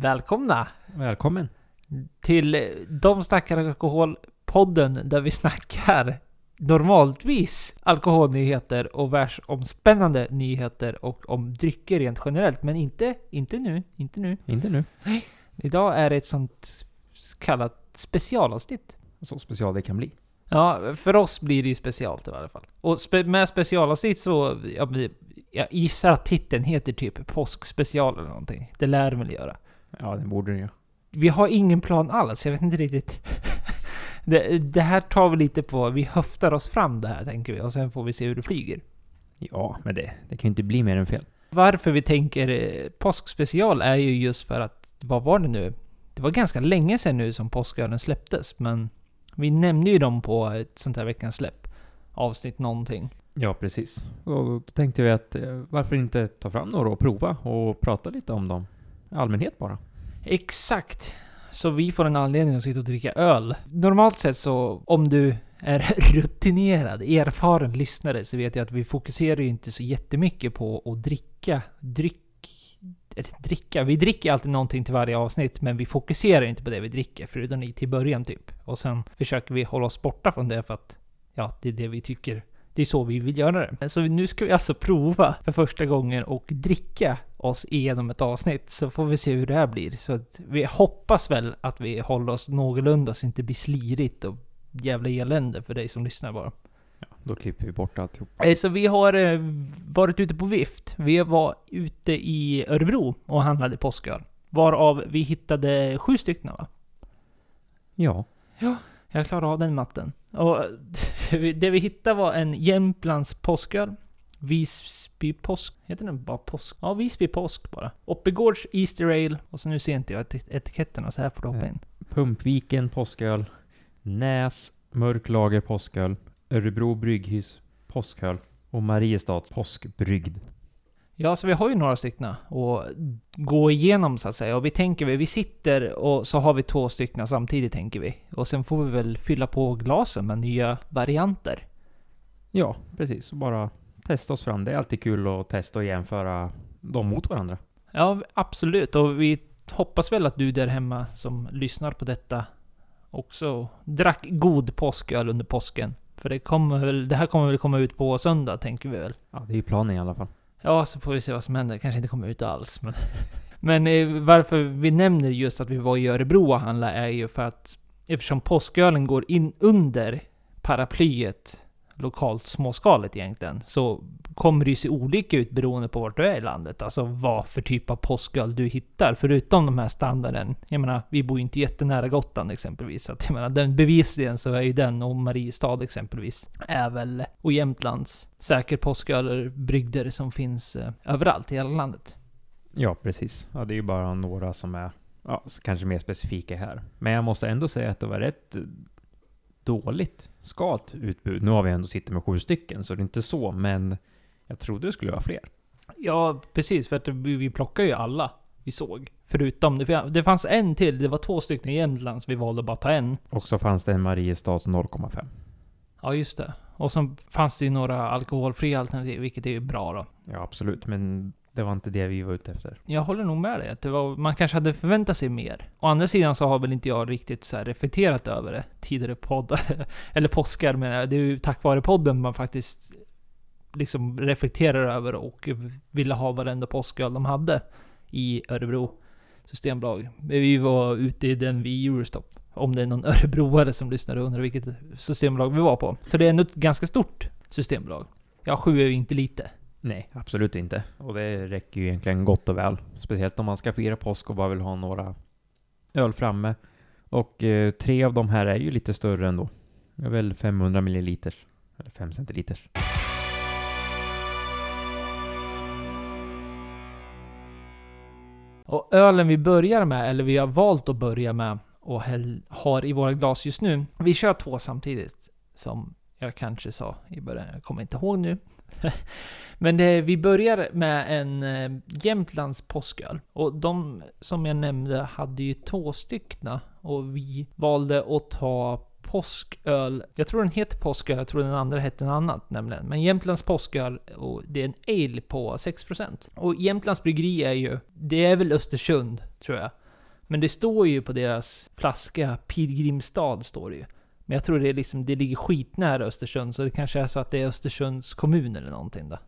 Välkomna Välkommen. till De snackar alkohol-podden där vi snackar normaltvis alkoholnyheter och världsomspännande nyheter och om drycker rent generellt. Men inte, inte nu, inte nu. Inte nu. Idag är det ett sånt kallat specialavsnitt. Så special det kan bli. Ja, för oss blir det ju specialt i alla fall. Och spe med specialavsnitt så, ja, men jag gissar att titeln heter typ påskspecial eller någonting. Det lär den väl göra. Ja, det borde den ju. Vi har ingen plan alls, jag vet inte riktigt. det, det här tar vi lite på, vi höftar oss fram det här tänker vi och sen får vi se hur det flyger. Ja, men det, det kan ju inte bli mer än fel. Varför vi tänker eh, påskspecial är ju just för att, vad var det nu? Det var ganska länge sedan nu som påskölen släpptes, men vi nämnde ju dem på ett sånt här veckans släpp. Avsnitt någonting. Ja, precis. Och då tänkte vi att eh, varför inte ta fram några och prova och prata lite om dem. Allmänhet bara. Exakt! Så vi får en anledning att sitta och dricka öl. Normalt sett så, om du är rutinerad, erfaren lyssnare så vet jag att vi fokuserar ju inte så jättemycket på att dricka dryck. Eller dricka, vi dricker alltid någonting till varje avsnitt men vi fokuserar inte på det vi dricker förutom i till början typ. Och sen försöker vi hålla oss borta från det för att ja, det är det vi tycker det är så vi vill göra det. Så nu ska vi alltså prova för första gången och dricka oss igenom ett avsnitt. Så får vi se hur det här blir. Så att vi hoppas väl att vi håller oss någorlunda så det inte blir slirigt och jävla elände för dig som lyssnar bara. Ja, då klipper vi bort alltihop. Eh, Så vi har eh, varit ute på vift. Vi var ute i Örebro och handlade påsköl. Varav vi hittade sju stycken va? Ja. Jag klarar av den matten. Och det vi hittade var en Jämtlands påsköl. Visby påsk... Heter den bara påsk? Ja, Visby påsk bara. Oppegårds Easter Ale. Och så nu ser inte jag etik- etiketterna så här får du hoppa in. Pumpviken påsköl. Näs mörklager påsköl. Örebro brygghus påsköl. Och Mariestads påskbrygd. Ja, så vi har ju några stycken att gå igenom så att säga. Och vi tänker, vi vi sitter och så har vi två stycken samtidigt tänker vi. Och sen får vi väl fylla på glasen med nya varianter. Ja, precis. Och bara testa oss fram. Det är alltid kul att testa och jämföra dem mot varandra. Ja, absolut. Och vi hoppas väl att du där hemma som lyssnar på detta också drack god påsköl under påsken. För det, kommer väl, det här kommer väl komma ut på söndag, tänker vi väl. Ja, det är ju planen i alla fall. Ja, så får vi se vad som händer. Kanske inte kommer ut alls. Men, men eh, varför vi nämner just att vi var i Örebro och handlade är ju för att eftersom påskölen går in under paraplyet lokalt småskaligt egentligen, så kommer det ju se olika ut beroende på vart du är i landet. Alltså vad för typ av påsköl du hittar. Förutom de här standarden. Jag menar, vi bor ju inte jättenära Gotland exempelvis. Så att jag menar, den bevisligen så är ju den och Mariestad exempelvis är väl, och Jämtlands, säker påsköl eller brygder som finns eh, överallt i hela landet. Ja, precis. Ja, det är ju bara några som är ja, kanske mer specifika här. Men jag måste ändå säga att det var rätt eh, dåligt skalt utbud. Nu har vi ändå sitter med sju stycken, så det är inte så, men jag trodde det skulle vara fler. Ja, precis. För att vi plockar ju alla vi såg. Förutom, det, fanns en till. Det var två stycken i Jämtland, så vi valde bara att ta en. Och så fanns det en Mariestads 0,5. Ja, just det. Och så fanns det ju några alkoholfria alternativ, vilket är ju bra då. Ja, absolut, men det var inte det vi var ute efter. Jag håller nog med dig. Att det var, man kanske hade förväntat sig mer. Å andra sidan så har väl inte jag riktigt så här reflekterat över det tidigare poddar. Eller påskar menar jag. Det är ju tack vare podden man faktiskt liksom reflekterar över och ville ha varenda påsköl de hade i Örebro systembolag. Vi var ute i den vid Eurostop. Om det är någon örebroare som lyssnar och undrar vilket systembolag vi var på. Så det är ändå ett ganska stort systembolag. Ja, sju är ju inte lite. Nej, absolut inte. Och det räcker ju egentligen gott och väl. Speciellt om man ska fira påsk och bara vill ha några öl framme. Och eh, tre av de här är ju lite större ändå. Det är väl 500 milliliter. Eller 5 centiliter. Och ölen vi börjar med, eller vi har valt att börja med och har i våra glas just nu. Vi kör två samtidigt, som jag kanske sa i början. Jag kommer inte ihåg nu. Men det, vi börjar med en eh, Jämtlands påsköl. Och de som jag nämnde hade ju två styckna. Och vi valde att ta påsköl. Jag tror den heter påsköl, jag tror den andra hette något annat nämligen. Men Jämtlands påsköl, och det är en ale på 6%. Och Jämtlands bryggeri är ju, det är väl Östersund, tror jag. Men det står ju på deras flaska, Pilgrimstad står det ju. Men jag tror det, är liksom, det ligger skitnära Östersund, så det kanske är så att det är Östersunds kommun eller någonting då.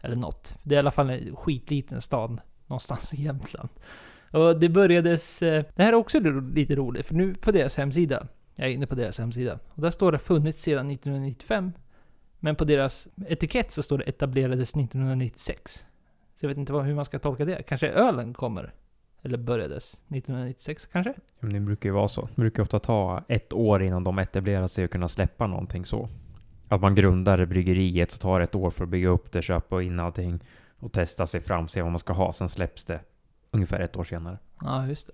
Eller något. Det är i alla fall en skitliten stad någonstans i Jämtland. Och det börjades... Eh, det här är också lite roligt, för nu på deras hemsida, jag är inne på deras hemsida, och där står det funnits sedan 1995. Men på deras etikett så står det etablerades 1996. Så jag vet inte vad, hur man ska tolka det. Kanske ölen kommer? Eller börjades 1996 kanske? Men det brukar ju vara så. Det brukar ofta ta ett år innan de etablerar sig och kunna släppa någonting så. Att man grundar bryggeriet så tar ett år för att bygga upp det, köpa in allting och testa sig fram, se vad man ska ha. Sen släpps det ungefär ett år senare. Ja, just det.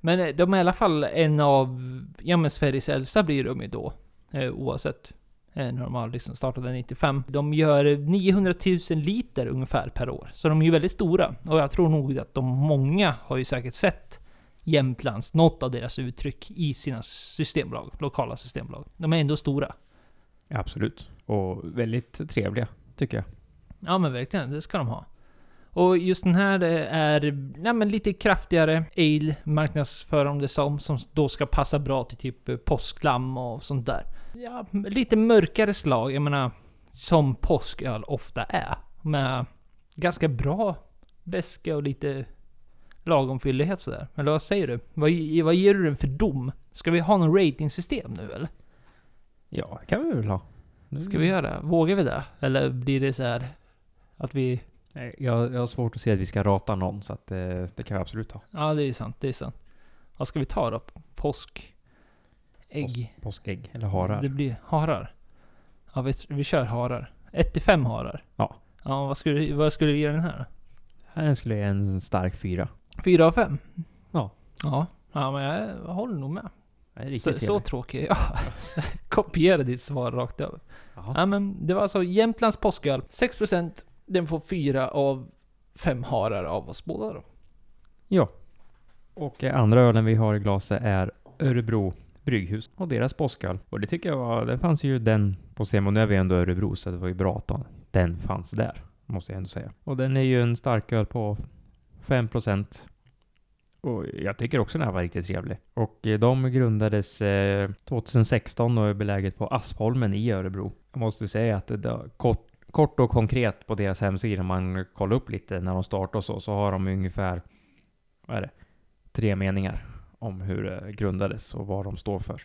Men eh, de är i alla fall en av, ja men Sveriges äldsta blir de ju då. Eh, oavsett. När de har liksom startade 95. De gör 900 000 liter ungefär per år. Så de är ju väldigt stora. Och jag tror nog att de många har ju säkert sett Jämtlands, något av deras uttryck i sina systembolag, lokala systembolag. De är ändå stora. Absolut. Och väldigt trevliga, tycker jag. Ja men verkligen, det ska de ha. Och just den här är ja, men lite kraftigare ale marknadsför de det som, som då ska passa bra till typ påsklamm och sånt där. Ja, lite mörkare slag, jag menar, som påsköl ofta är. Med ganska bra beska och lite lagom fyllighet sådär. Eller vad säger du? Vad, vad ger du den för dom? Ska vi ha någon ratingsystem nu eller? Ja, det kan vi väl ha. Nu- Ska vi göra det? Vågar vi det? Eller blir det så här att vi Nej, Jag, jag har svårt att se att vi ska rata någon, så att eh, det kan vi absolut ha. Ja, det är sant. Det är sant. Vad ska vi ta då? Påsk? Ägg? Påskägg, eller harar. Det blir harar. Ja, vi, vi kör harar. 1 till 5 harar. Ja. Ja, vad skulle, vad skulle du ge den här? Här skulle jag ge en stark fyra. 4 av 5? Ja. Ja. Ja, men jag, håller nog med. Så, så tråkig jag. Kopiera ditt svar rakt över. Jaha. Ja, men det var alltså Jämtlands påsköl. 6% den får 4 av 5 harar av oss båda då. Ja. Och eh, andra ölen vi har i glaset är Örebro Brygghus och deras påsköl. Och det tycker jag var, det fanns ju den på Semo. Nu är vi ändå Örebro så det var ju bra att den fanns där. Måste jag ändå säga. Och den är ju en starköl på 5%. Och jag tycker också den här var riktigt trevlig. Och eh, de grundades eh, 2016 och är beläget på Aspholmen i Örebro. Jag måste säga att det var kort, kort och konkret på deras hemsida, om man kollar upp lite när de startar och så, så har de ungefär, vad är det, tre meningar om hur det grundades och vad de står för.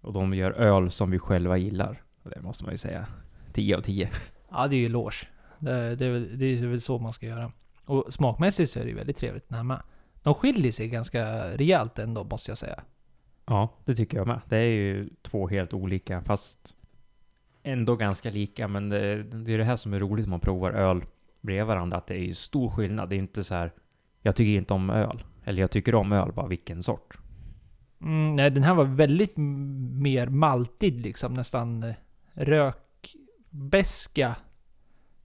Och de gör öl som vi själva gillar. Det måste man ju säga, 10 av 10. Ja, det är ju eloge. Det, det, det är väl så man ska göra. Och smakmässigt så är det ju väldigt trevligt den här med. De skiljer sig ganska rejält ändå, måste jag säga. Ja, det tycker jag med. Det är ju två helt olika, fast ändå ganska lika. Men det, det är det här som är roligt när man provar öl bredvid varandra, att det är ju stor skillnad. Det är inte så här, jag tycker inte om öl. Eller jag tycker om öl, bara vilken sort. Mm, nej, den här var väldigt mer maltig liksom. Nästan eh, rökbeska.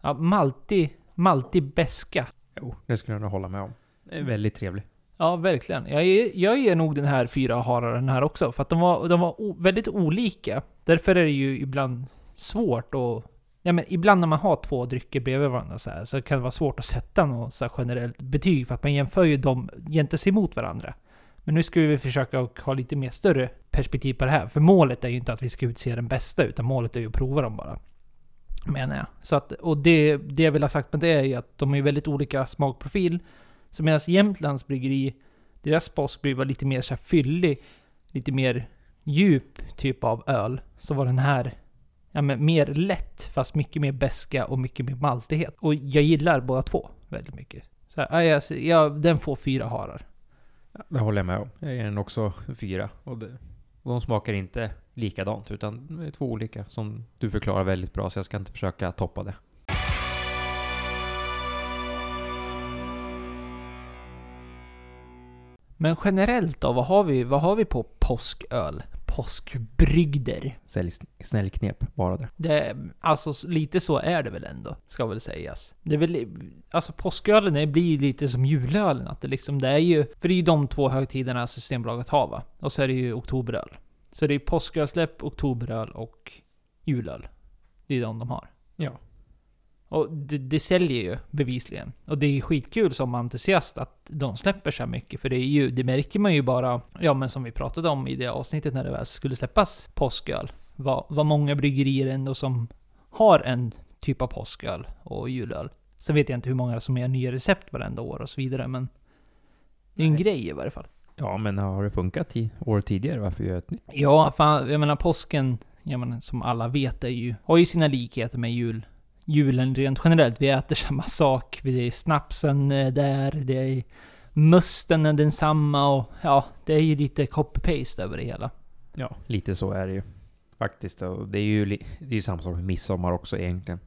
Ja, maltig, maltig beska. Jo, det skulle jag nog hålla med om. Det är väldigt trevlig. Ja, verkligen. Jag, jag ger nog den här fyra harar den här också. För att de var, de var väldigt olika. Därför är det ju ibland svårt att... Ja men ibland när man har två drycker bredvid varandra så, här, så kan det vara svårt att sätta något så här generellt betyg. För att man jämför ju dem gentemot emot varandra. Men nu ska vi försöka ha lite mer större perspektiv på det här. För målet är ju inte att vi ska utse den bästa, utan målet är ju att prova dem bara. Menar jag. Så att, och det, det jag vill ha sagt med det är ju att de är väldigt olika smakprofil. Så medan Jämtlands bryggeri, deras påskbry var lite mer så här fyllig, lite mer djup typ av öl, så var den här ja, men mer lätt, fast mycket mer beska och mycket mer maltighet. Och jag gillar båda två väldigt mycket. Så här, ja, jag, ja, den får fyra harar. Ja, det håller jag med om. Jag ger den också fyra. Och, det, de smakar inte likadant, utan de är två olika som du förklarar väldigt bra, så jag ska inte försöka toppa det. Men generellt då, vad har vi, vad har vi på påsköl? Påskbrygder? Sälj snällknep, bara det. Det, alltså lite så är det väl ändå, ska väl sägas. Det är väl, alltså påskölen är- blir ju lite som julölen, att det liksom, det är ju, för det är ju de två högtiderna Systembolaget har va? Och så är det ju oktoberöl. Så det är påskölsläpp, oktoberöl och julöl. Det är de de har. Ja. Och det, det säljer ju bevisligen. Och det är skitkul som entusiast att de släpper så här mycket. För det är ju, det märker man ju bara, ja men som vi pratade om i det avsnittet när det väl skulle släppas påsköl. Vad, vad många bryggerier ändå som har en typ av påsköl och julöl. Sen vet jag inte hur många som gör nya recept varenda år och så vidare, men det är en Nej. grej i varje fall. Ja, men har det funkat i år tidigare? Varför göra ett nytt? Ja, fan, jag menar påsken, jag menar, som alla vet, är ju, har ju sina likheter med jul. Julen rent generellt. Vi äter samma sak. Det är snapsen eh, där, det är musten är densamma och ja, det är ju lite copy-paste över det hela. Ja, lite så är det ju. Faktiskt. Och det är ju, det är ju samma sak med midsommar också egentligen.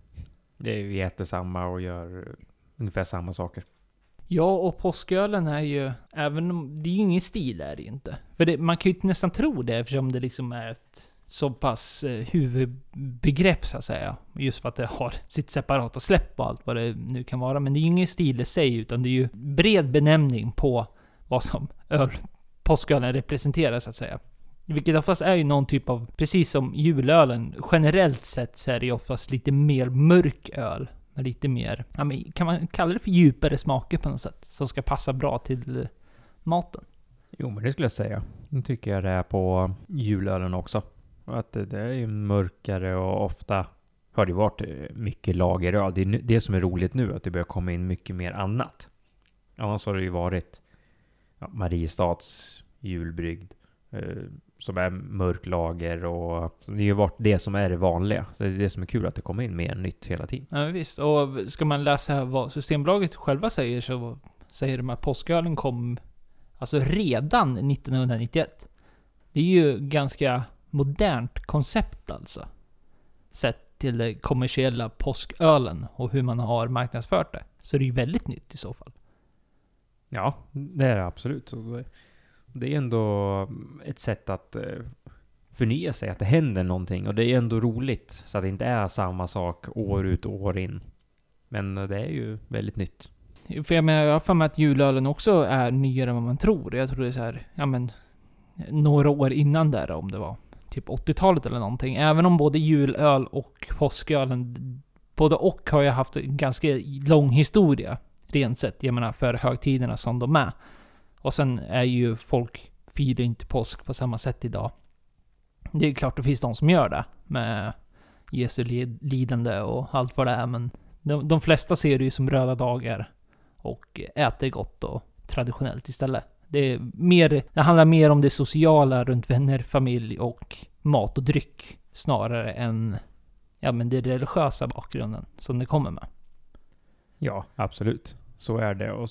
Det är, vi äter samma och gör ungefär samma saker. Ja, och påskölen är ju, även om, det är ju ingen stil är det ju inte. För det, man kan ju nästan tro det eftersom det liksom är ett så pass eh, huvudbegrepp så att säga. Just för att det har sitt separata släpp och allt vad det nu kan vara. Men det är ju ingen stil i sig, utan det är ju bred benämning på vad som öl, påskölen representerar så att säga. Vilket oftast är ju någon typ av, precis som julölen, generellt sett så är det ju oftast lite mer mörk öl. Med lite mer, ja, men kan man kalla det för djupare smaker på något sätt? Som ska passa bra till eh, maten. Jo, men det skulle jag säga. Nu tycker jag det är på julölen också. Att det, det är ju mörkare och ofta har det varit eh, mycket lageröl. Det är nu- det som är roligt nu, att det börjar komma in mycket mer annat. Annars har det ju varit ja, Mariestads julbrygd. Eh, som är mörk lager och så det har ju varit det som är det vanliga. Så det är det som är kul, att det kommer in mer nytt hela tiden. Ja, visst. Och ska man läsa vad Systembolaget själva säger så säger de att påskölen kom alltså redan 1991. Det är ju ganska modernt koncept alltså. Sett till det kommersiella påskölen och hur man har marknadsfört det. Så det är ju väldigt nytt i så fall. Ja, det är det absolut. Det- är ändå ett sätt att eh, förnya sig, att det händer någonting. Och det är ändå roligt, så att det inte är samma sak år ut och år in. Men det är ju väldigt nytt. För jag menar, jag har för mig att julölen också är nyare än vad man tror. Jag tror det är så här, ja men, några år innan där om det var typ 80-talet eller någonting. Även om både julöl och påskölen, både och har ju haft en ganska lång historia. Rent sett, jag menar för högtiderna som de är. Och sen är ju folk firar inte påsk på samma sätt idag. Det är klart det finns de som gör det. Med Jesu lidande och allt vad det är. Men de, de flesta ser det ju som röda dagar och äter gott och traditionellt istället. Det, är mer, det handlar mer om det sociala runt vänner, familj och mat och dryck snarare än ja, men det religiösa bakgrunden som det kommer med. Ja, absolut. Så är det. Och,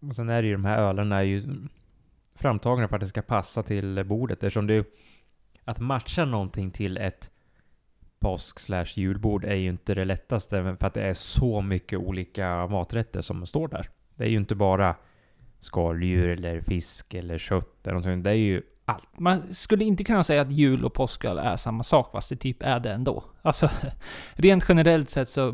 och sen är det ju de här ölerna är ju framtagna för att det ska passa till bordet. Eftersom det att matcha någonting till ett påsk slash julbord är ju inte det lättaste för att det är så mycket olika maträtter som står där. Det är ju inte bara skaldjur eller fisk eller kött eller någonting. Det är ju allt. Man skulle inte kunna säga att jul och påsköl är samma sak, fast det typ är det ändå. Alltså, rent generellt sett så,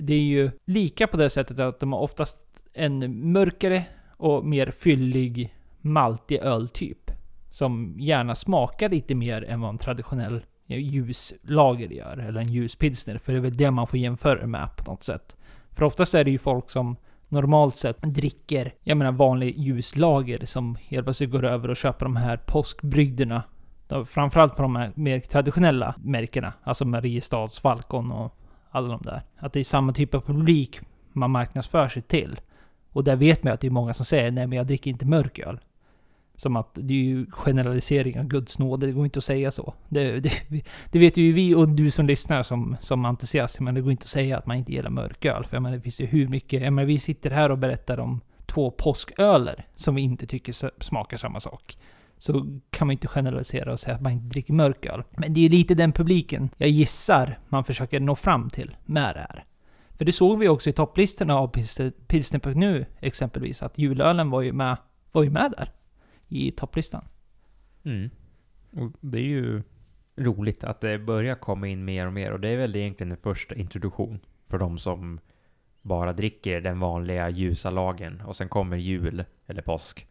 det är ju lika på det sättet att de har oftast en mörkare och mer fyllig, maltig öltyp. Som gärna smakar lite mer än vad en traditionell ljuslager gör, eller en ljuspilsner. För det är väl det man får jämföra med på något sätt. För oftast är det ju folk som normalt sett dricker, jag menar vanlig ljuslager som helt plötsligt går över och köper de här påskbrygderna. Framförallt på de här mer traditionella märkena. Alltså Mariestads, Falcon och alla de där. Att det är samma typ av publik man marknadsför sig till. Och där vet man att det är många som säger nej men jag dricker inte mörköl. Som att det är ju generalisering av Guds nåde, det går inte att säga så. Det, det, det vet ju vi och du som lyssnar som, som entusiast, men det går inte att säga att man inte gillar mörköl. För jag menar, det finns ju hur mycket... Jag menar, vi sitter här och berättar om två påsköler som vi inte tycker smakar samma sak. Så kan man inte generalisera och säga att man inte dricker mörköl. Men det är lite den publiken jag gissar man försöker nå fram till med det här. För det såg vi också i topplistorna av Pilsner.nu exempelvis, att julölen var ju med, var ju med där. I topplistan. Mm. Och det är ju roligt att det börjar komma in mer och mer och det är väl egentligen en första introduktion för de som bara dricker den vanliga ljusa lagen och sen kommer jul eller påsk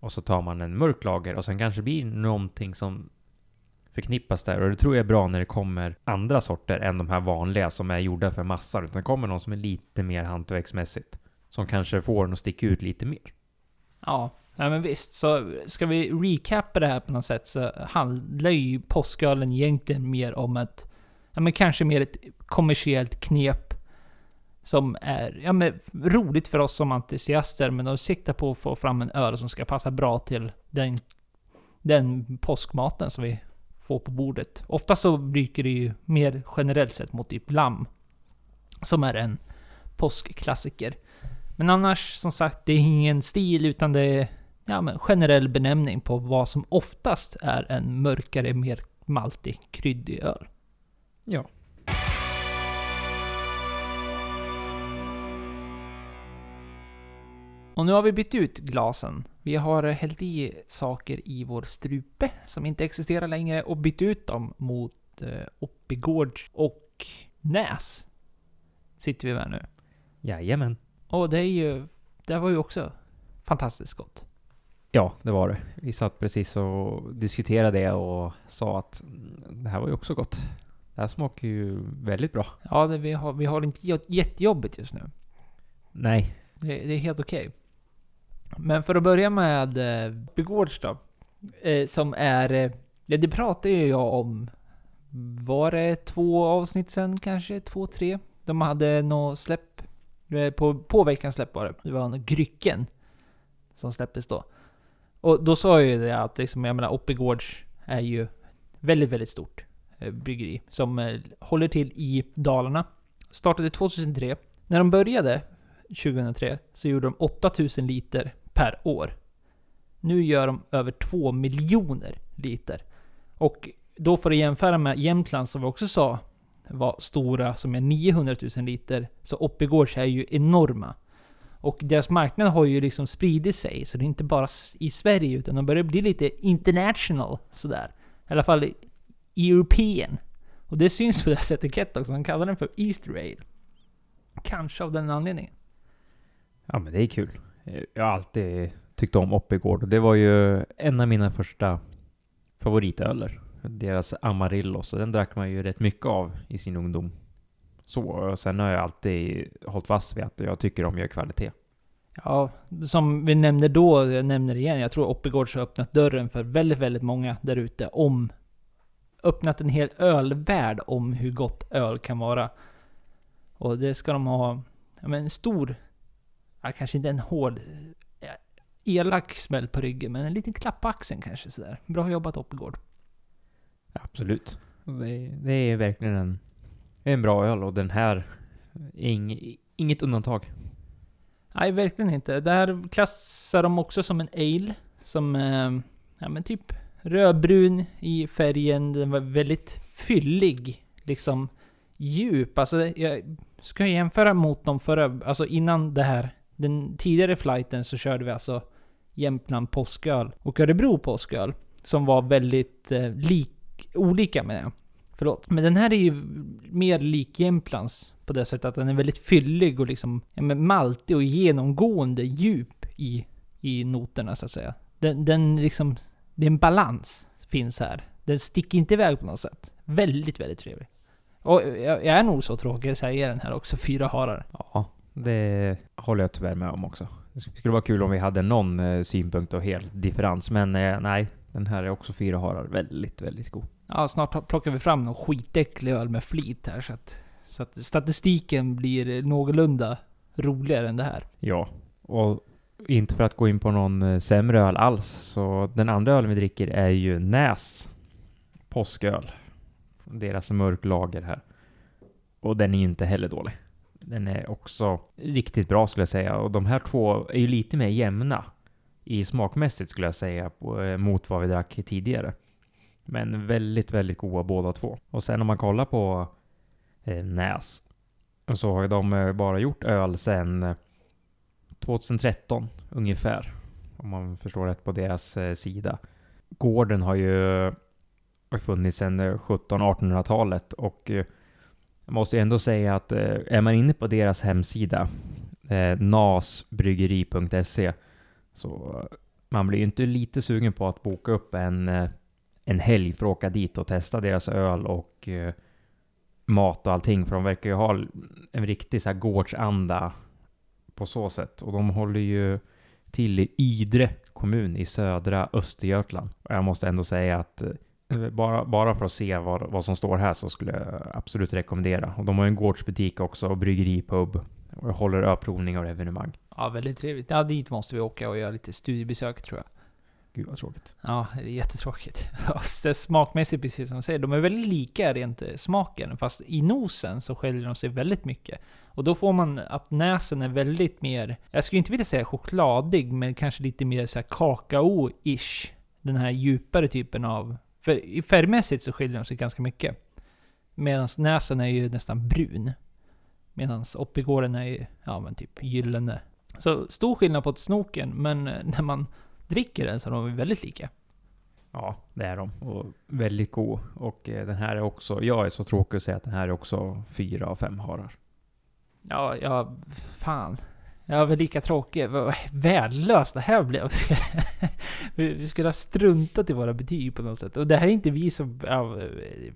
och så tar man en mörk lager och sen kanske det blir någonting som förknippas där. Och det tror jag är bra när det kommer andra sorter än de här vanliga som är gjorda för massor. Utan kommer någon som är lite mer hantverksmässigt. Som kanske får den att sticka ut lite mer. Ja, ja men visst. Så ska vi recappa det här på något sätt så handlar ju påskölen egentligen mer om ett, ja men kanske mer ett kommersiellt knep som är ja, men, roligt för oss som entusiaster, men de siktar på att få fram en öl som ska passa bra till den, den påskmaten som vi får på bordet. Ofta så brukar det ju mer generellt sett mot typ lamm, som är en påskklassiker. Men annars, som sagt, det är ingen stil, utan det är ja, men generell benämning på vad som oftast är en mörkare, mer maltig, kryddig öl. Ja. Och nu har vi bytt ut glasen. Vi har hällt i saker i vår strupe som inte existerar längre och bytt ut dem mot eh, Oppigårds och Näs. Sitter vi med nu. Jajamän. Och det är ju... Det var ju också fantastiskt gott. Ja, det var det. Vi satt precis och diskuterade det och sa att det här var ju också gott. Det här smakar ju väldigt bra. Ja, det, vi, har, vi har inte jättejobbigt just nu. Nej. Det, det är helt okej. Men för att börja med eh, Begårds då. Eh, som är... Eh, ja, det pratade ju jag om... Var det två avsnitt sen kanske? Två, tre? De hade något släpp. Eh, på, på veckans släpp var det. Det var en Grycken. Som släpptes då. Och då sa jag ju det att liksom, jag menar Oppigårds är ju väldigt, väldigt stort eh, bryggeri. Som eh, håller till i Dalarna. Startade 2003. När de började 2003 så gjorde de 8000 liter per år. Nu gör de över 2 miljoner liter. Och då får du jämföra med Jämtland som vi också sa var stora, som är 900 000 liter. Så Oppigårds är ju enorma. Och deras marknad har ju liksom spridit sig, så det är inte bara i Sverige, utan de börjar bli lite international sådär. I alla fall European. Och det syns på deras etikett också, de kallar den för Easter Ale. Kanske av den anledningen. Ja men det är kul. Eh, jag har alltid tyckt om Oppigård och det var ju en av mina första favoritöler. Deras Amarillo, så den drack man ju rätt mycket av i sin ungdom. Så, och sen har jag alltid hållit fast vid att jag tycker de gör kvalitet. Ja, som vi nämnde då, jag nämner det igen, jag tror Oppigårds har öppnat dörren för väldigt, väldigt många där ute om... Öppnat en hel ölvärld om hur gott öl kan vara. Och det ska de ha, ja men en stor ja, kanske inte en hård, elak smäll på ryggen, men en liten klapp på axeln kanske sådär. Bra jobbat Oppigård. Absolut. Det, det, är verkligen en, en bra öl och den här är ing, inget undantag. Nej, verkligen inte. Det här klassar de också som en ale. Som, eh, ja men typ rödbrun i färgen. Den var väldigt fyllig. Liksom djup. Alltså, jag ska jämföra mot de förra, alltså innan det här den tidigare flighten så körde vi alltså Jämtland påsköl och Örebro påsköl. Som var väldigt eh, lik, olika med det. Förlåt. Men den här är ju mer lik Jämtlands på det sättet att den är väldigt fyllig och liksom ja, men maltig och genomgående djup i, i noterna så att säga. Den, den liksom, det är en balans finns här. Den sticker inte iväg på något sätt. Väldigt, väldigt trevlig. Och jag, jag är nog så tråkig att säga den här också, fyra harar. Ja, det håller jag tyvärr med om också. Det skulle vara kul om vi hade någon eh, synpunkt och helt differens, men eh, nej. Den här är också fyra harar. Väldigt, väldigt god. Ja, snart plockar vi fram någon skitäcklig öl med flit här så att, så att statistiken blir någorlunda roligare än det här. Ja, och inte för att gå in på någon eh, sämre öl alls, så den andra ölen vi dricker är ju Näs påsköl. Deras mörk lager här. Och den är ju inte heller dålig. Den är också riktigt bra skulle jag säga. Och de här två är ju lite mer jämna i smakmässigt skulle jag säga eh, mot vad vi drack tidigare. Men väldigt, väldigt goda båda två. Och sen om man kollar på eh, Näs så har de eh, bara gjort öl sedan 2013 eh, ungefär. Om man förstår rätt på deras eh, sida. Gården har ju funnits sedan 1700-1800-talet och jag måste ju ändå säga att eh, är man inne på deras hemsida, eh, nasbryggeri.se, så man blir ju inte lite sugen på att boka upp en, eh, en helg för att åka dit och testa deras öl och eh, mat och allting. För de verkar ju ha en riktig så här gårdsanda på så sätt. Och de håller ju till i Ydre kommun i södra Östergötland. Och jag måste ändå säga att eh, bara, bara för att se vad, vad som står här så skulle jag absolut rekommendera. Och de har ju en gårdsbutik också och bryggeripub. Och håller öprovning och evenemang. Ja, väldigt trevligt. Ja, dit måste vi åka och göra lite studiebesök tror jag. Gud vad tråkigt. Ja, det är jättetråkigt. Och så Smakmässigt, precis som du säger, de är väldigt lika rent eh, smaken. Fast i nosen så skiljer de sig väldigt mycket. Och då får man att näsen är väldigt mer, jag skulle inte vilja säga chokladig, men kanske lite mer så kakao-ish. Den här djupare typen av... För färgmässigt så skiljer de sig ganska mycket. Medan näsen är ju nästan brun. Medan Oppigården är ju, ja men typ gyllene. Så stor skillnad på snoken, men eh, när man dricker den så är de väldigt lika. Ja, det är de. Och väldigt god. Och eh, den här är också, jag är så tråkig att säga att den här är också fyra av fem harar. Ja, ja, fan. Jag var lika tråkig. Vad värdelöst det här blev. vi skulle ha struntat i våra betyg på något sätt. Och det här är inte vi som... Ja,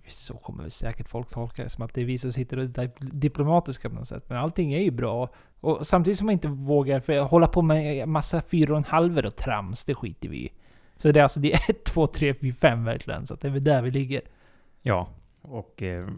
så kommer väl säkert folk tolka det. Som att det är vi som sitter och är diplomatiska på något sätt. Men allting är ju bra. Och samtidigt som man inte vågar för hålla på med massa fyra och en halver och trams, det skiter vi i. Så det är alltså det är 1, 2, 3, 4, 5 verkligen. Så det är väl där vi ligger. Ja, och eh,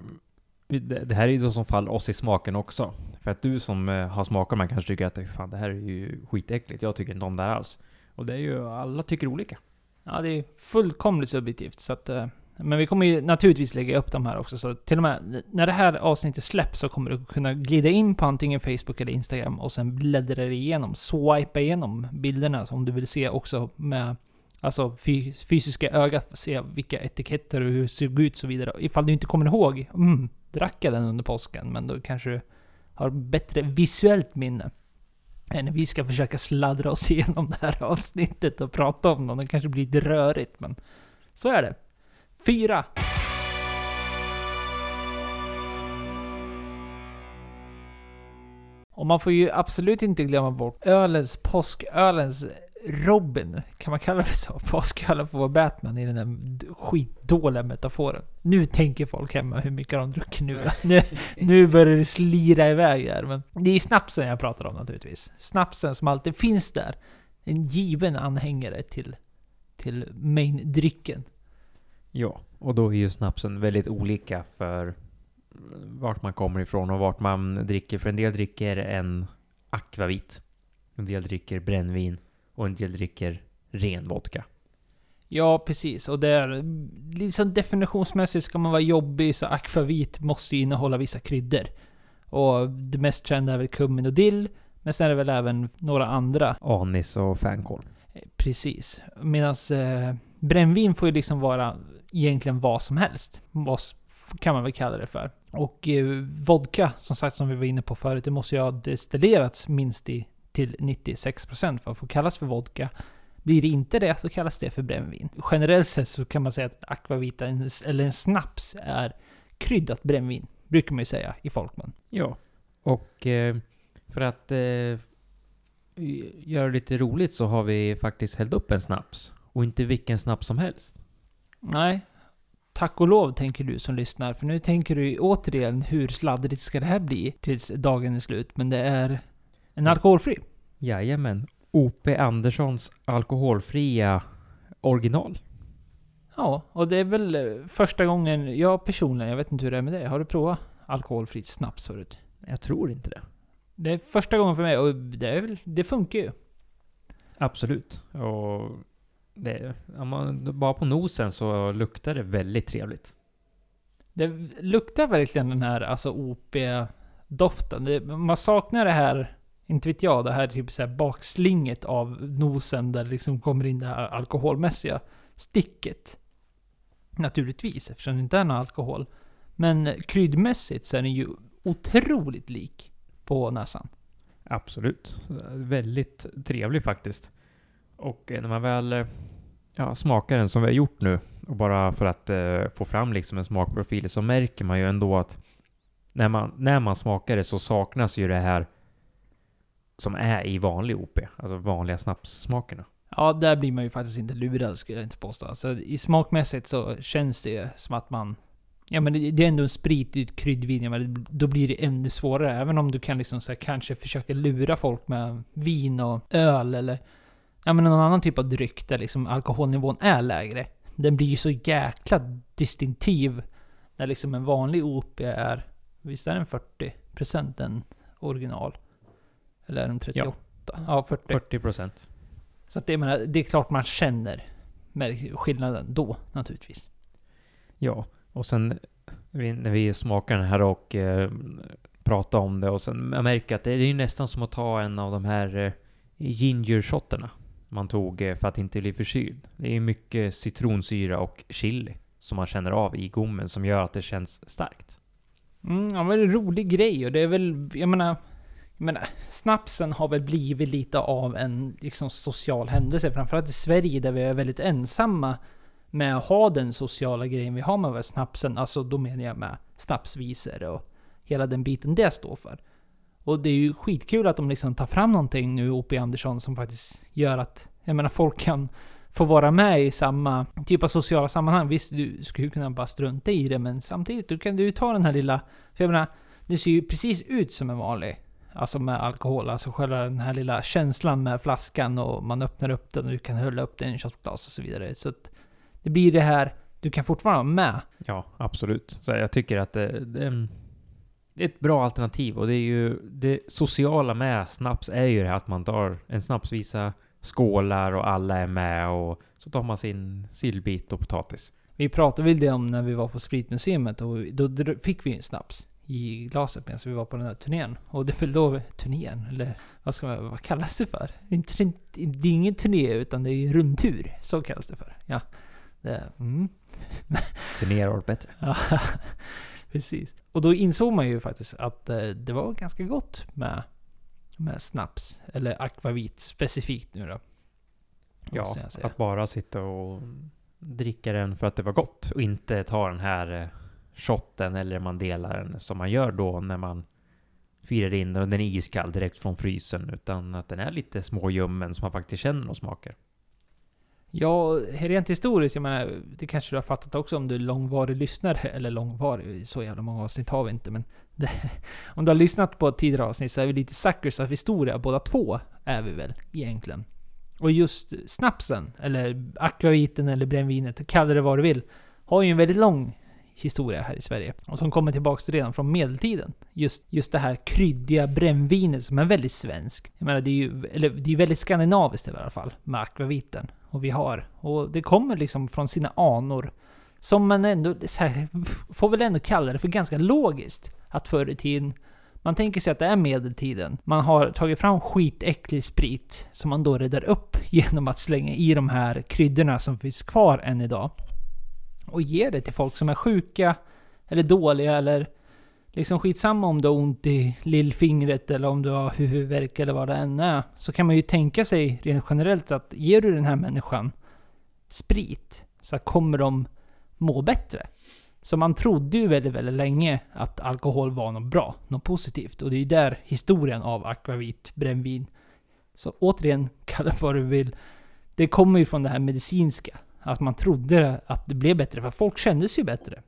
det här är ju då som fall oss i smaken också. För att du som eh, har smakat man kanske tycker att fan det här är ju skitäckligt. Jag tycker inte om det här alls. Och det är ju, alla tycker olika. Ja, det är fullkomligt subjektivt. Så att, eh, men vi kommer ju naturligtvis lägga upp de här också. Så till och med när det här avsnittet släpps så kommer du kunna glida in på antingen Facebook eller Instagram och sen bläddra igenom, swipa igenom bilderna om du vill se också med Alltså fysiska ögat, se vilka etiketter och hur det såg ut och så vidare. Ifall du inte kommer ihåg, mm, drack jag den under påsken? Men då kanske du har bättre visuellt minne. Än vi ska försöka sladdra oss igenom det här avsnittet och prata om dem. Det kanske blir lite rörigt, men så är det. Fyra. Och man får ju absolut inte glömma bort ölens, påskölens Robin, kan man kalla det så? Påskölen får vara Batman i den där skitdåliga metaforen. Nu tänker folk hemma hur mycket de druckit nu. nu. Nu börjar det slira iväg här. Men det är snapsen jag pratar om naturligtvis. Snapsen som alltid finns där. En given anhängare till, till main-drycken. Ja, och då är ju snapsen väldigt olika för vart man kommer ifrån och vart man dricker. För en del dricker en akvavit. En del dricker brännvin och en del dricker ren vodka. Ja, precis. Och det är liksom definitionsmässigt ska man vara jobbig så akvavit måste ju innehålla vissa kryddor. Och det mest kända är väl kummin och dill. Men sen är det väl även några andra. Anis och fänkål. Precis. Medan eh, brännvin får ju liksom vara egentligen vad som helst. Kan man väl kalla det för. Och eh, vodka, som sagt som vi var inne på förut, det måste ju ha destillerats minst i till 96% för att få kallas för vodka. Blir det inte det så kallas det för brännvin. Generellt sett så kan man säga att akvavita, eller en snaps, är kryddat brännvin. Brukar man ju säga i folkmun. Ja, och eh, för att eh, göra det lite roligt så har vi faktiskt hällt upp en snaps. Och inte vilken snaps som helst. Nej. Tack och lov tänker du som lyssnar, för nu tänker du återigen hur sladdrigt ska det här bli tills dagen är slut. Men det är en alkoholfri? Jajamän. O.P. Anderssons alkoholfria original. Ja, och det är väl eh, första gången jag personligen, jag vet inte hur det är med dig, har du provat alkoholfritt snaps förut? Jag tror inte det. Det är första gången för mig och det, är väl, det funkar ju. Absolut. Och det, man, bara på nosen så luktar det väldigt trevligt. Det luktar verkligen den här alltså OP-doften. Man saknar det här inte vet jag, det här typ så här bakslinget av nosen där det liksom kommer in det här alkoholmässiga sticket. Naturligtvis, eftersom det inte är någon alkohol. Men kryddmässigt så är den ju otroligt lik på näsan. Absolut. Väldigt trevlig faktiskt. Och eh, när man väl eh, ja, smakar den som vi har gjort nu, och bara för att eh, få fram liksom en smakprofil, så märker man ju ändå att när man, när man smakar det så saknas ju det här som är i vanlig OP, alltså vanliga snapssmakerna. Ja, där blir man ju faktiskt inte lurad skulle jag inte påstå. Alltså, I smakmässigt så känns det som att man... Ja men det det är ändå en sprit, kryddvin, men då blir det ännu svårare. Även om du kan liksom så här, kanske försöka lura folk med vin och öl eller... Ja men någon annan typ av dryck där liksom alkoholnivån är lägre. Den blir ju så jäkla distinktiv när liksom en vanlig OP är... Visst är den 40% en original? Eller är den 38? Ja, 40. 40 procent. Så att det, menar, det är klart man känner med skillnaden då, naturligtvis. Ja, och sen när vi smakar den här och eh, pratar om det och sen jag märker att det är ju nästan som att ta en av de här eh, ginger-shotterna man tog eh, för att inte bli förkyld. Det är mycket citronsyra och chili som man känner av i gommen som gör att det känns starkt. Mm, ja, men det är en rolig grej och det är väl, jag menar... Jag menar, snapsen har väl blivit lite av en liksom, social händelse. Framförallt i Sverige där vi är väldigt ensamma med att ha den sociala grejen vi har med snapsen. Alltså då menar jag med snapsvisor och hela den biten det står för. Och det är ju skitkul att de liksom tar fram någonting nu, O.P. Andersson, som faktiskt gör att, jag menar, folk kan få vara med i samma typ av sociala sammanhang. Visst, du skulle kunna bara strunta i det, men samtidigt, då kan du ju ta den här lilla... För jag menar, det ser ju precis ut som en vanlig. Alltså med alkohol, alltså själva den här lilla känslan med flaskan och man öppnar upp den och du kan hålla upp den i shotglas och så vidare. Så att det blir det här, du kan fortfarande vara med. Ja, absolut. Så jag tycker att det, det, det är ett bra alternativ och det är ju det sociala med snaps är ju det här att man tar en snapsvisa, skålar och alla är med och så tar man sin sillbit och potatis. Vi pratade väl det om när vi var på Spritmuseet och då fick vi en snaps i glaset medan vi var på den här turnén. Och det är väl då turnén, eller vad ska man, vad kallas det för? Det är ingen turné utan det är ju rundtur. Så kallas det för. Ja. Det, mm. Turnér har varit bättre. Precis. Och då insåg man ju faktiskt att eh, det var ganska gott med, med snaps. Eller akvavit specifikt nu då. Ja, att bara sitta och dricka den för att det var gott och inte ta den här eh, shotten eller man delar den som man gör då när man firar in den och den är iskall direkt från frysen utan att den är lite småljummen så man faktiskt känner och smakar. Ja, rent historiskt, jag menar, det kanske du har fattat också om du är långvarig lyssnare, eller långvarig, så jävla många avsnitt har vi inte, men det, om du har lyssnat på tidigare avsnitt så är vi lite suckers av historia, båda två är vi väl egentligen. Och just snapsen, eller akvaviten eller brännvinet, kalla det vad du vill, har ju en väldigt lång historia här i Sverige. Och som kommer tillbaks redan från medeltiden. Just, just det här kryddiga brännvinet som är väldigt svenskt. Jag menar, det är ju eller, det är väldigt skandinaviskt i alla fall, med akvaviten. Och vi har. Och det kommer liksom från sina anor. Som man ändå, så här, får väl ändå kalla det för ganska logiskt. Att förr i tiden, man tänker sig att det är medeltiden. Man har tagit fram skitäcklig sprit som man då räddar upp genom att slänga i de här kryddorna som finns kvar än idag. Och ger det till folk som är sjuka, eller dåliga, eller liksom skitsamma om du har ont i lillfingret eller om du har huvudvärk eller vad det än är. Så kan man ju tänka sig rent generellt att ger du den här människan sprit så kommer de må bättre. Så man trodde ju väldigt, väldigt länge att alkohol var något bra, något positivt. Och det är ju där historien av akvavit, brännvin. Så återigen, kalla det vad du vill. Det kommer ju från det här medicinska. Att man trodde att det blev bättre, för folk kände sig ju bättre.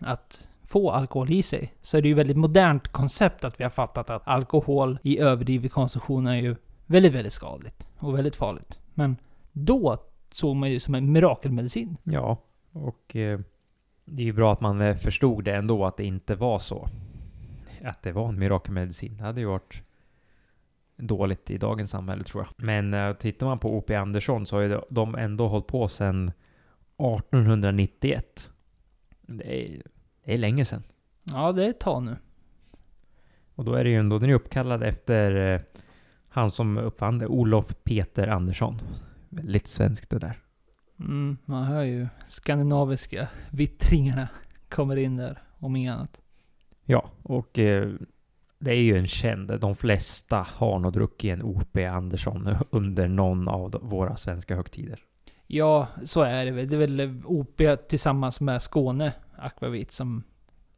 Att få alkohol i sig. Så är det ju ett väldigt modernt koncept att vi har fattat att alkohol i överdriven konsumtion är ju väldigt, väldigt skadligt. Och väldigt farligt. Men då såg man ju som en mirakelmedicin. Ja, och eh, det är ju bra att man eh, förstod det ändå att det inte var så. Att det var en mirakelmedicin. Det hade ju varit dåligt i dagens samhälle tror jag. Men eh, tittar man på O.P. Andersson så har ju de ändå hållit på sedan 1891. Det är, det är länge sedan. Ja, det är ett tag nu. Och då är det ju ändå, den är uppkallad efter eh, han som uppfann det, Olof Peter Andersson. Väldigt svenskt det där. Mm, man hör ju skandinaviska vittringarna kommer in där, om inget annat. Ja, och eh, det är ju en känd, de flesta har nog druckit en O.P. Andersson under någon av våra svenska högtider. Ja, så är det väl. Det är väl OP tillsammans med Skåne Akvavit som...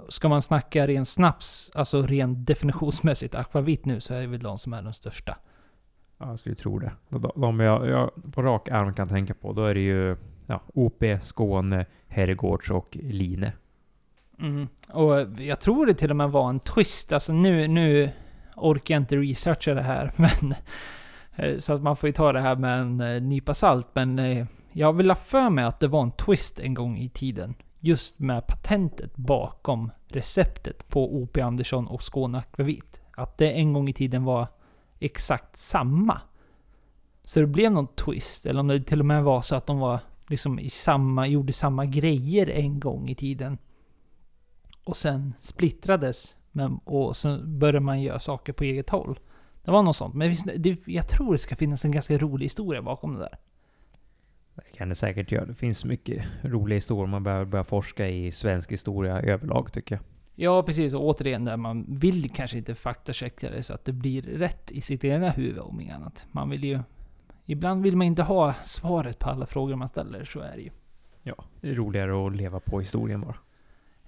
Ska man snacka ren snaps, alltså ren definitionsmässigt akvavit nu, så är det väl de som är de största. Ja, jag skulle tro det. De, de jag, jag på rak arm kan tänka på, då är det ju ja, OP, Skåne, Herrgårds och Line. Mm. Och jag tror det till och med var en twist. Alltså nu, nu orkar jag inte researcha det här, men... Eh, så att man får ju ta det här med en eh, nypa salt. Men eh, jag vill ha för mig att det var en twist en gång i tiden. Just med patentet bakom receptet på OP Andersson och Skåne Akvavit. Att det en gång i tiden var exakt samma. Så det blev någon twist. Eller om det till och med var så att de var liksom i samma, gjorde samma grejer en gång i tiden. Och sen splittrades. Men, och så började man göra saker på eget håll. Det var något sånt. Men visst, det, jag tror det ska finnas en ganska rolig historia bakom det där. Det kan det säkert göra. Det finns mycket roliga historier man behöver börja forska i svensk historia överlag tycker jag. Ja, precis. Och återigen där man vill kanske inte faktachecka det så att det blir rätt i sitt egna huvud om inget annat. Man vill ju... Ibland vill man inte ha svaret på alla frågor man ställer, så är det ju. Ja, det är roligare att leva på historien bara.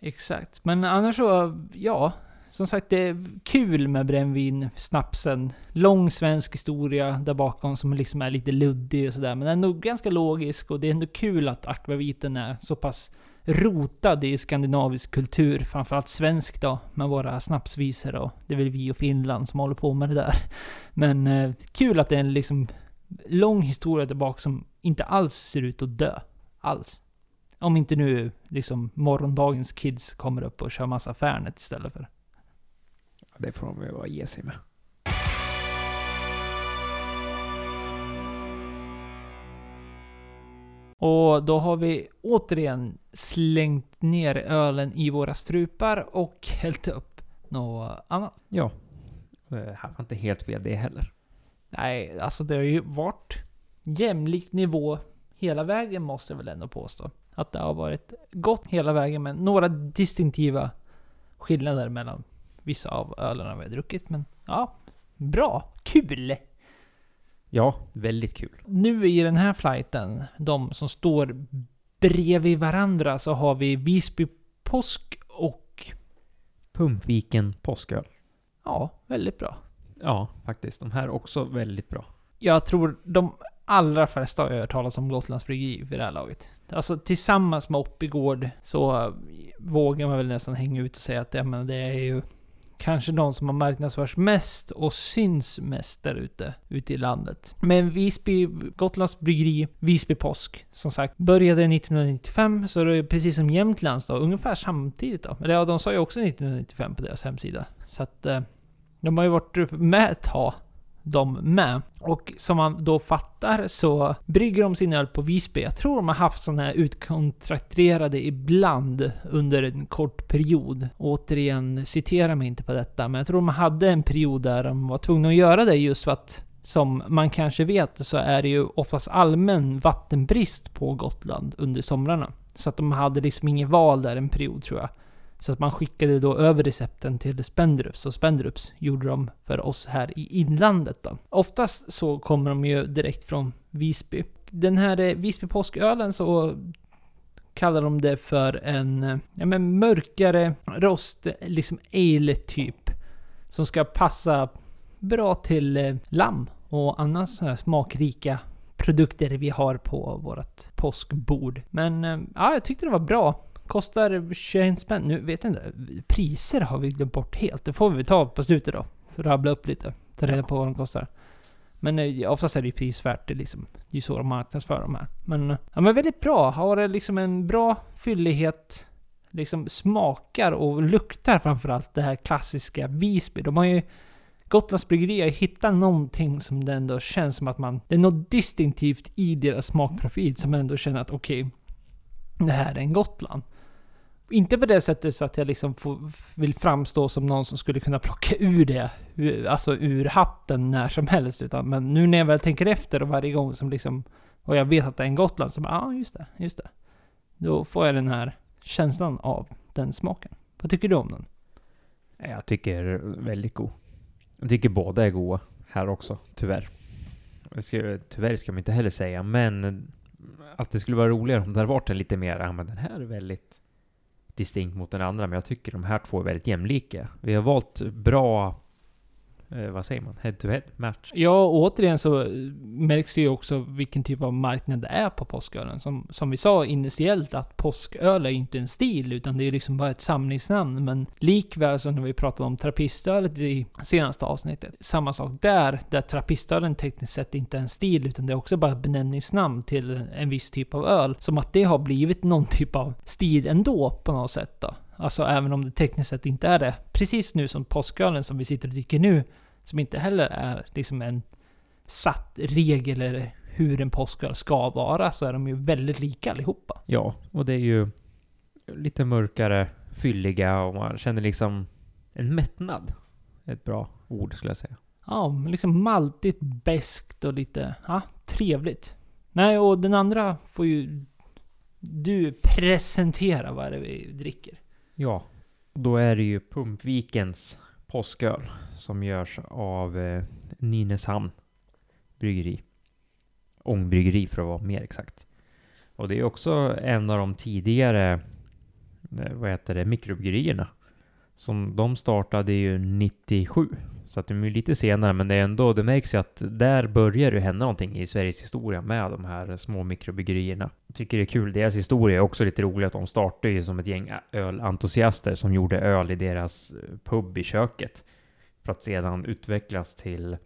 Exakt. Men annars så, ja. Som sagt, det är kul med brännvin, snapsen. Lång svensk historia där bakom som liksom är lite luddig och sådär. Men ändå ganska logisk och det är ändå kul att akvaviten är så pass rotad i skandinavisk kultur. Framförallt svensk då, med våra snapsvisor och det är väl vi och Finland som håller på med det där. Men eh, kul att det är en liksom lång historia där bak som inte alls ser ut att dö. Alls. Om inte nu liksom morgondagens kids kommer upp och kör massa Fernet istället för. Det får de ju bara ge sig med. Och då har vi återigen slängt ner ölen i våra strupar och hällt upp något annat. Ja. Det här var inte helt fel det heller. Nej, alltså det har ju varit jämlik nivå hela vägen måste jag väl ändå påstå. Att det har varit gott hela vägen med några distinktiva skillnader mellan vissa av ölerna vi har druckit. Men ja, bra, kul! Ja, väldigt kul. Nu i den här flighten, de som står bredvid varandra, så har vi Visby påsk och Pumpviken påsköl. ja, väldigt bra. Ja, faktiskt. De här är också väldigt bra. Jag tror de allra flesta har hört talas om Gotlands Bryggeri vid det här laget. Alltså tillsammans med Oppigård så vågar man väl nästan hänga ut och säga att ja, men det är ju kanske de som har marknadsförs mest och syns mest där ute, ute i landet. Men Visby, Gotlands Bryggeri, Visby Påsk, som sagt, började 1995, så det är precis som Jämtlands då, ungefär samtidigt då. Men ja, de sa ju också 1995 på deras hemsida. Så att eh, de har ju varit med ett tag de med. Och som man då fattar så brygger de sin öl på Visby. Jag tror de har haft sådana här utkontrakterade ibland under en kort period. Återigen, citera mig inte på detta, men jag tror de hade en period där de var tvungna att göra det just för att som man kanske vet så är det ju oftast allmän vattenbrist på Gotland under somrarna. Så att de hade liksom inget val där en period tror jag. Så att man skickade då över recepten till Spendrups och Spendrups gjorde de för oss här i inlandet då. Oftast så kommer de ju direkt från Visby. Den här eh, Visby påskölen så kallar de det för en eh, ja, men mörkare rost, eh, liksom ale typ. Som ska passa bra till eh, lamm och andra så här smakrika produkter vi har på vårt påskbord. Men eh, ja, jag tyckte det var bra. Kostar 21 spänn. Nu vet jag inte. Priser har vi glömt bort helt. Det får vi ta på slutet då. För att rabbla upp lite. Ta reda Ja. på vad de kostar. Men eh, oftast är det ju prisvärt. Det är liksom, det är ju så de marknadsför de här. Men, eh, ja, men väldigt bra. Har det liksom en bra fyllighet. Liksom smakar och luktar framförallt det här klassiska Visby. De har ju Gotlands bryggeri har hittat någonting som det ändå känns som att man... Det är något distinktivt i deras smakprofil som ändå känner att okej, det här är en Gotland. Inte på det sättet så att jag liksom får, vill framstå som någon som skulle kunna plocka ur det, eh, alltså ur hatten när som helst. Utan, men nu när jag väl tänker efter och varje gång som liksom, och jag vet att det är en Gotland, så bara, ja ah, just det, just det. Då får jag den här känslan av den smaken. Vad tycker du om den? Jag tycker väldigt god. Jag tycker båda är goda här också, tyvärr. Jag ska, tyvärr ska man inte heller säga, men att det skulle vara roligare om det hade varit en lite mer, ja men den här är väldigt distinkt mot den andra, men jag tycker de här två är väldigt jämlika. Vi har valt bra eh, vad säger man, head-to-head match. Ja, och återigen så eh, märks det ju också vilken typ av marknad det är på påskölen. Som, som vi sa initiellt att påsköl är inte en stil, utan det är liksom bara ett samlingsnamn. Men likväl som när vi pratade om trappistölet i senaste avsnittet. Samma sak där, där trappistölen tekniskt sett inte är en stil, utan det är också bara ett benämningsnamn till en viss typ av öl. Som att det har blivit någon typ av stil ändå på något sätt då. Alltså även om det tekniskt sett inte är det. Precis nu som påskölen som vi sitter och dricker nu, som inte heller är liksom en satt regel eller hur en påsköl ska vara, så är de ju väldigt lika allihopa. Ja, och det är ju lite mörkare, fylliga och man känner liksom en mättnad. Ett bra ord skulle jag säga. Ja, liksom maltigt, beskt och lite, ja, trevligt. Nej, och den andra får ju du presentera vad är det vi dricker. Ja, då är det ju Pumpvikens påsköl som görs av eh, Nynäshamn bryggeri. Ångbryggeri för att vara mer exakt. Och det är också en av de tidigare, eh, vad heter det, mikrobryggerierna. Som de startade ju 97. Så att de är lite senare, men det är ändå, det märks ju att där börjar det hända någonting i Sveriges historia med de här små mikrobryggerierna. Jag tycker det är kul, deras historia är också lite rolig att de startade ju som ett gäng ölentusiaster som gjorde öl i deras eh, pub i köket. För att sedan utvecklas till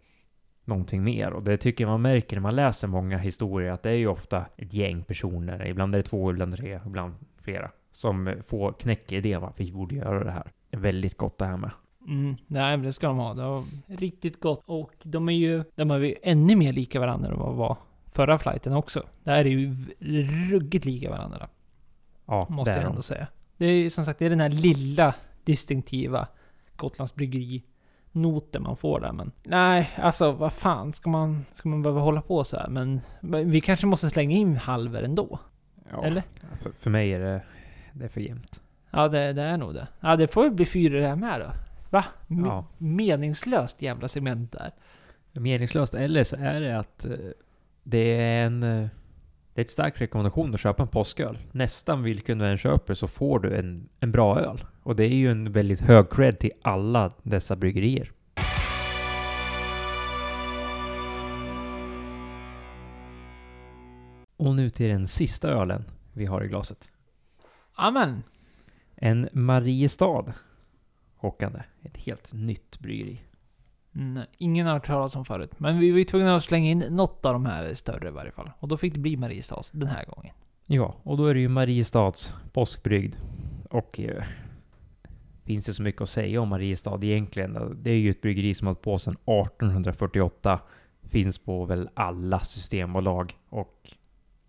någonting mer. Och det tycker jag man märker när man läser många historier, att det är ju ofta ett gäng personer, ibland är det två, ibland tre, ibland flera, som får knäcka idén varför vi borde göra det här. Det är väldigt gott det här med. Mm, nej men det ska de ha. Det var riktigt gott. Och de är ju, de är ju ännu mer lika varandra än vad var förra flighten också. Det här är ju ruggigt lika varandra. Ja, Måste det är jag de. ändå säga. Det är som sagt, det är den här lilla distinktiva Gotlands bryggeri noten man får där men... Nej, alltså vad fan ska man, ska man behöva hålla på så här? Men men vi kanske måste slänga in halver ändå? Ja, Eller? För, för mig är det, det är för jämnt. Ja, det, det är nog det. Ja, det får ju bli fyra det här med då. Va? M- Ja. Meningslöst jävla cement där. Meningslöst, eller så är det att eh, det är en... eh, Det är ett stark rekommendation att köpa en påsköl. Nästan vilken du än köper så får du en, en bra öl. Och det är ju en väldigt hög cred till alla dessa bryggerier. Och nu till den sista ölen vi har i glaset. Amen. En Mariestad. Chockande. Ett helt nytt bryggeri. Mm, ingen har hört talas om förut. Men vi var ju tvungna att slänga in något av de här större i varje fall. Och då fick det bli Mariestads den här gången. Ja, och då är det ju Mariestads påskbrygd. Och eh, finns det så mycket att säga om Mariestad egentligen? Det är ju ett bryggeri som har hållit på sedan 1848. Finns på väl alla systembolag och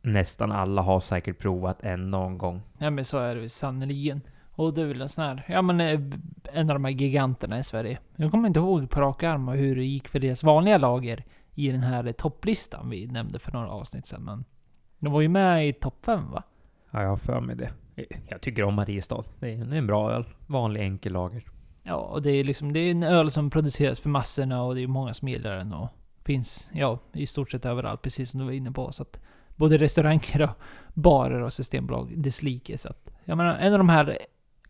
nästan alla har säkert provat en någon gång. Ja men så är det sannerligen. Och det är väl en sån här, ja men eh, en av de här giganterna i Sverige. Jag kommer inte ihåg på rak arm hur det gick för deras vanliga lager i den här topplistan vi nämnde för några avsnitt sedan. Men de var ju med i topp 5 va? Ja, jag har för mig det. Jag tycker om Mariestad. Det är det är en bra öl. Vanlig enkel lager. Ja, och det är liksom, det är en öl som produceras för massorna och det är många som gillar den och finns, ja, i stort sett överallt, precis som du var inne på. Så att både restauranger och barer och systembolag dess like. Så att, jag menar, en av de här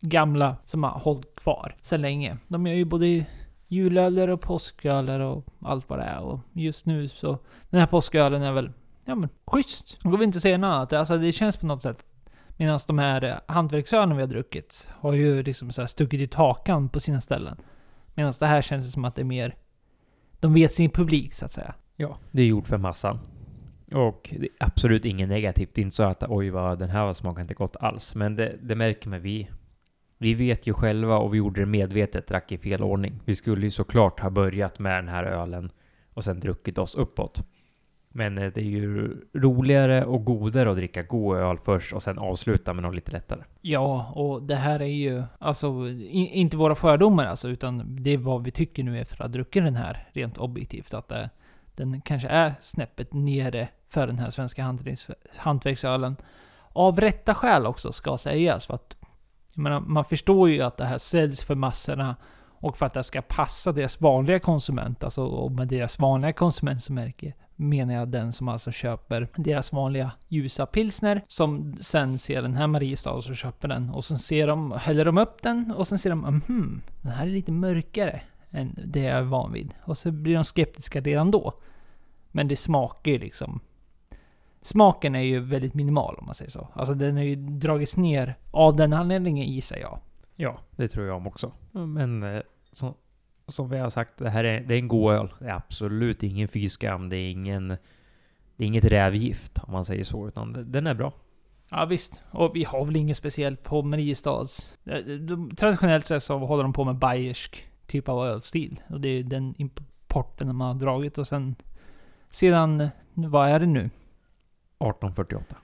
gamla som har hållit kvar så länge. De gör ju både julöler och påsköler och allt vad det är. Och just nu så, den här påskölen är väl, ja men, schysst. Det går väl inte att säga något annat. Alltså det känns på något sätt Medan de här eh, hantverksölen vi har druckit har ju liksom så här stuckit ut hakan på sina ställen. Medan det här känns som att det är mer... De vet sin publik så att säga. Ja, det är gjort för massan. Och det är absolut inget negativt. Det är inte så att oj vad den här smakar inte gott alls. Men det, det märker man vi. Vi vet ju själva och vi gjorde det medvetet, drack i fel ordning. Vi skulle ju såklart ha börjat med den här ölen och sen druckit oss uppåt. Men eh, det är ju roligare och godare att dricka god öl först och sen avsluta med något lite lättare. Ja, och det här är ju alltså i, inte våra fördomar alltså, utan det är vad vi tycker nu efter att ha druckit den här rent objektivt. Att det, den kanske är snäppet nere för den här svenska hantverksölen. Av rätta skäl också ska sägas. För att, menar, man förstår ju att det här säljs för massorna och för att det ska passa deras vanliga konsument, alltså och med deras vanliga konsumentmärke menar jag den som alltså köper deras vanliga ljusa pilsner, som sen ser den här Mariestad och så köper den. Och sen ser de, häller de upp den och sen ser de, mhm, den här är lite mörkare än det jag är van vid. Och så blir de skeptiska redan då. Men det smakar ju liksom... Smaken är ju väldigt minimal om man säger så. Alltså den har ju dragits ner av den anledningen gissar jag. Ja, det tror jag om också. Men eh, som, som vi har sagt, det här är, det är en god öl. Det är absolut ingen fyskam. Det är ingen... Det är inget rävgift om man säger så, utan den är bra. Ja visst. Och vi har väl inget speciellt på Mariestads. Eh, Traditionellt sett så håller de på med bayersk typ av ölstil. Och det är den importen de har dragit och sen... Sedan, vad är det nu? 1848.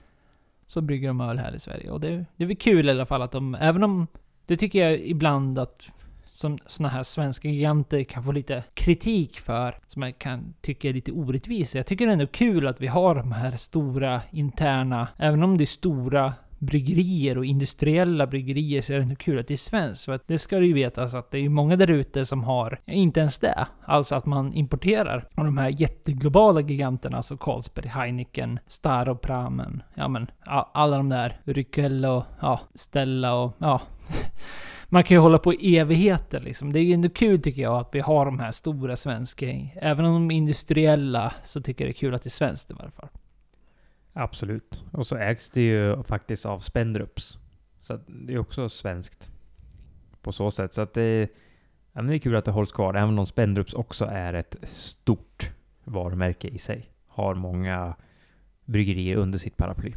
Så brygger de öl här i Sverige. Och det, det är väl kul i alla fall att de, även om... Det tycker jag ibland att som såna här svenska giganter kan få lite kritik för, som jag kan tycka är lite orättvisa. Jag tycker det är ändå kul att vi har de här stora interna, även om det är stora bryggerier och industriella bryggerier så är det ändå kul att det är svenskt. För att det ska det ju vetas att det är många där ute som har, inte ens det, alltså att man importerar. Och de här jätteglobala giganterna, alltså Carlsberg, Heineken, Staropramen, ja men alla de där, Rykel och ja, Stella och ja. Man kan ju hålla på i evigheter liksom. Det är ju ändå kul tycker jag att vi har de här stora svenska, även om de är industriella, så tycker jag det är kul att det är svenskt i varje fall. Absolut. Och så ägs det ju faktiskt av Spendrups. Så det är också svenskt. På så sätt. Så att det, ja, men det är kul att det hålls kvar. Även om Spendrups också är ett stort varumärke i sig. Har många bryggerier under sitt paraply.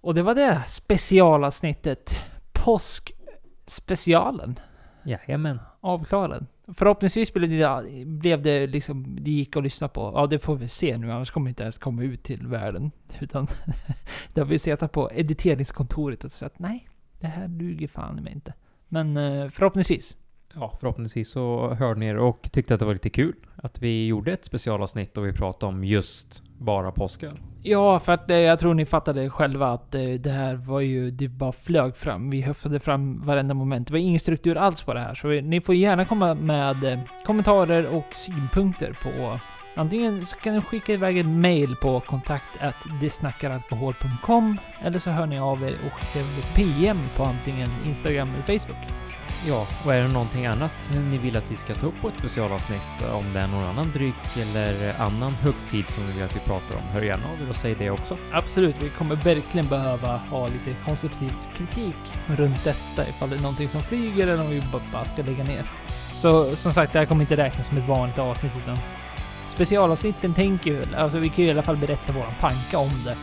Och det var det specialavsnittet. Påskspecialen. Jajamän. Avklarad. Förhoppningsvis blev det, blev det liksom, det gick att lyssna på. Ja, det får vi se nu, annars kommer det inte ens komma ut till världen. Utan det har vi suttit på editeringskontoret och sagt nej, det här duger fan mig inte. Men eh, förhoppningsvis. Ja, förhoppningsvis så hörde ni er och tyckte att det var lite kul att vi gjorde ett specialavsnitt och vi pratade om just bara påsköl. Ja, för att eh, jag tror ni fattade själva att eh, det här var ju, det bara flög fram. Vi höftade fram varenda moment. Det var ingen struktur alls på det här. Så vi, ni får gärna komma med eh, kommentarer och synpunkter på Antingen så kan ni skicka iväg ett mail på kontakt eller så hör ni av er och skickar ett PM på antingen Instagram eller Facebook. Ja, och är det någonting annat ni vill att vi ska ta upp på ett specialavsnitt? Eh, om det är någon annan dryck eller annan högtid som ni vill att vi pratar om, hör gärna av er och säg det också. Absolut, vi kommer verkligen behöva ha lite konstruktiv kritik runt detta ifall det är någonting som flyger eller om vi bara ska lägga ner. Så som sagt, det här kommer inte räknas som ett vanligt avsnitt utan specialavsnitten tänker ju, alltså vi kan ju i alla fall berätta våran tanke om det.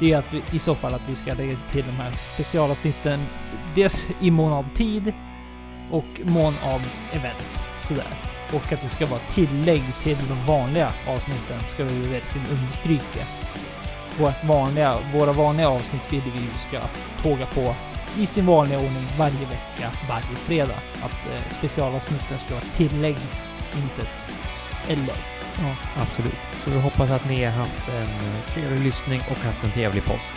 Det är att vi, i så fall att vi ska lägga till de här specialavsnitten dels i mån av tid och mån av event. Sådär. Och att det ska vara tillägg till de vanliga avsnitten ska vi verkligen understryka vårt vanliga, våra vanliga avsnitt vill vi ju ska tåga på i sin vanliga ordning varje vecka, varje fredag. Att eh, specialavsnitten ska vara tillägg, inte ett eller. Ja, absolut. Så vi hoppas att ni har haft en eh, trevlig lyssning och haft en trevlig påsk.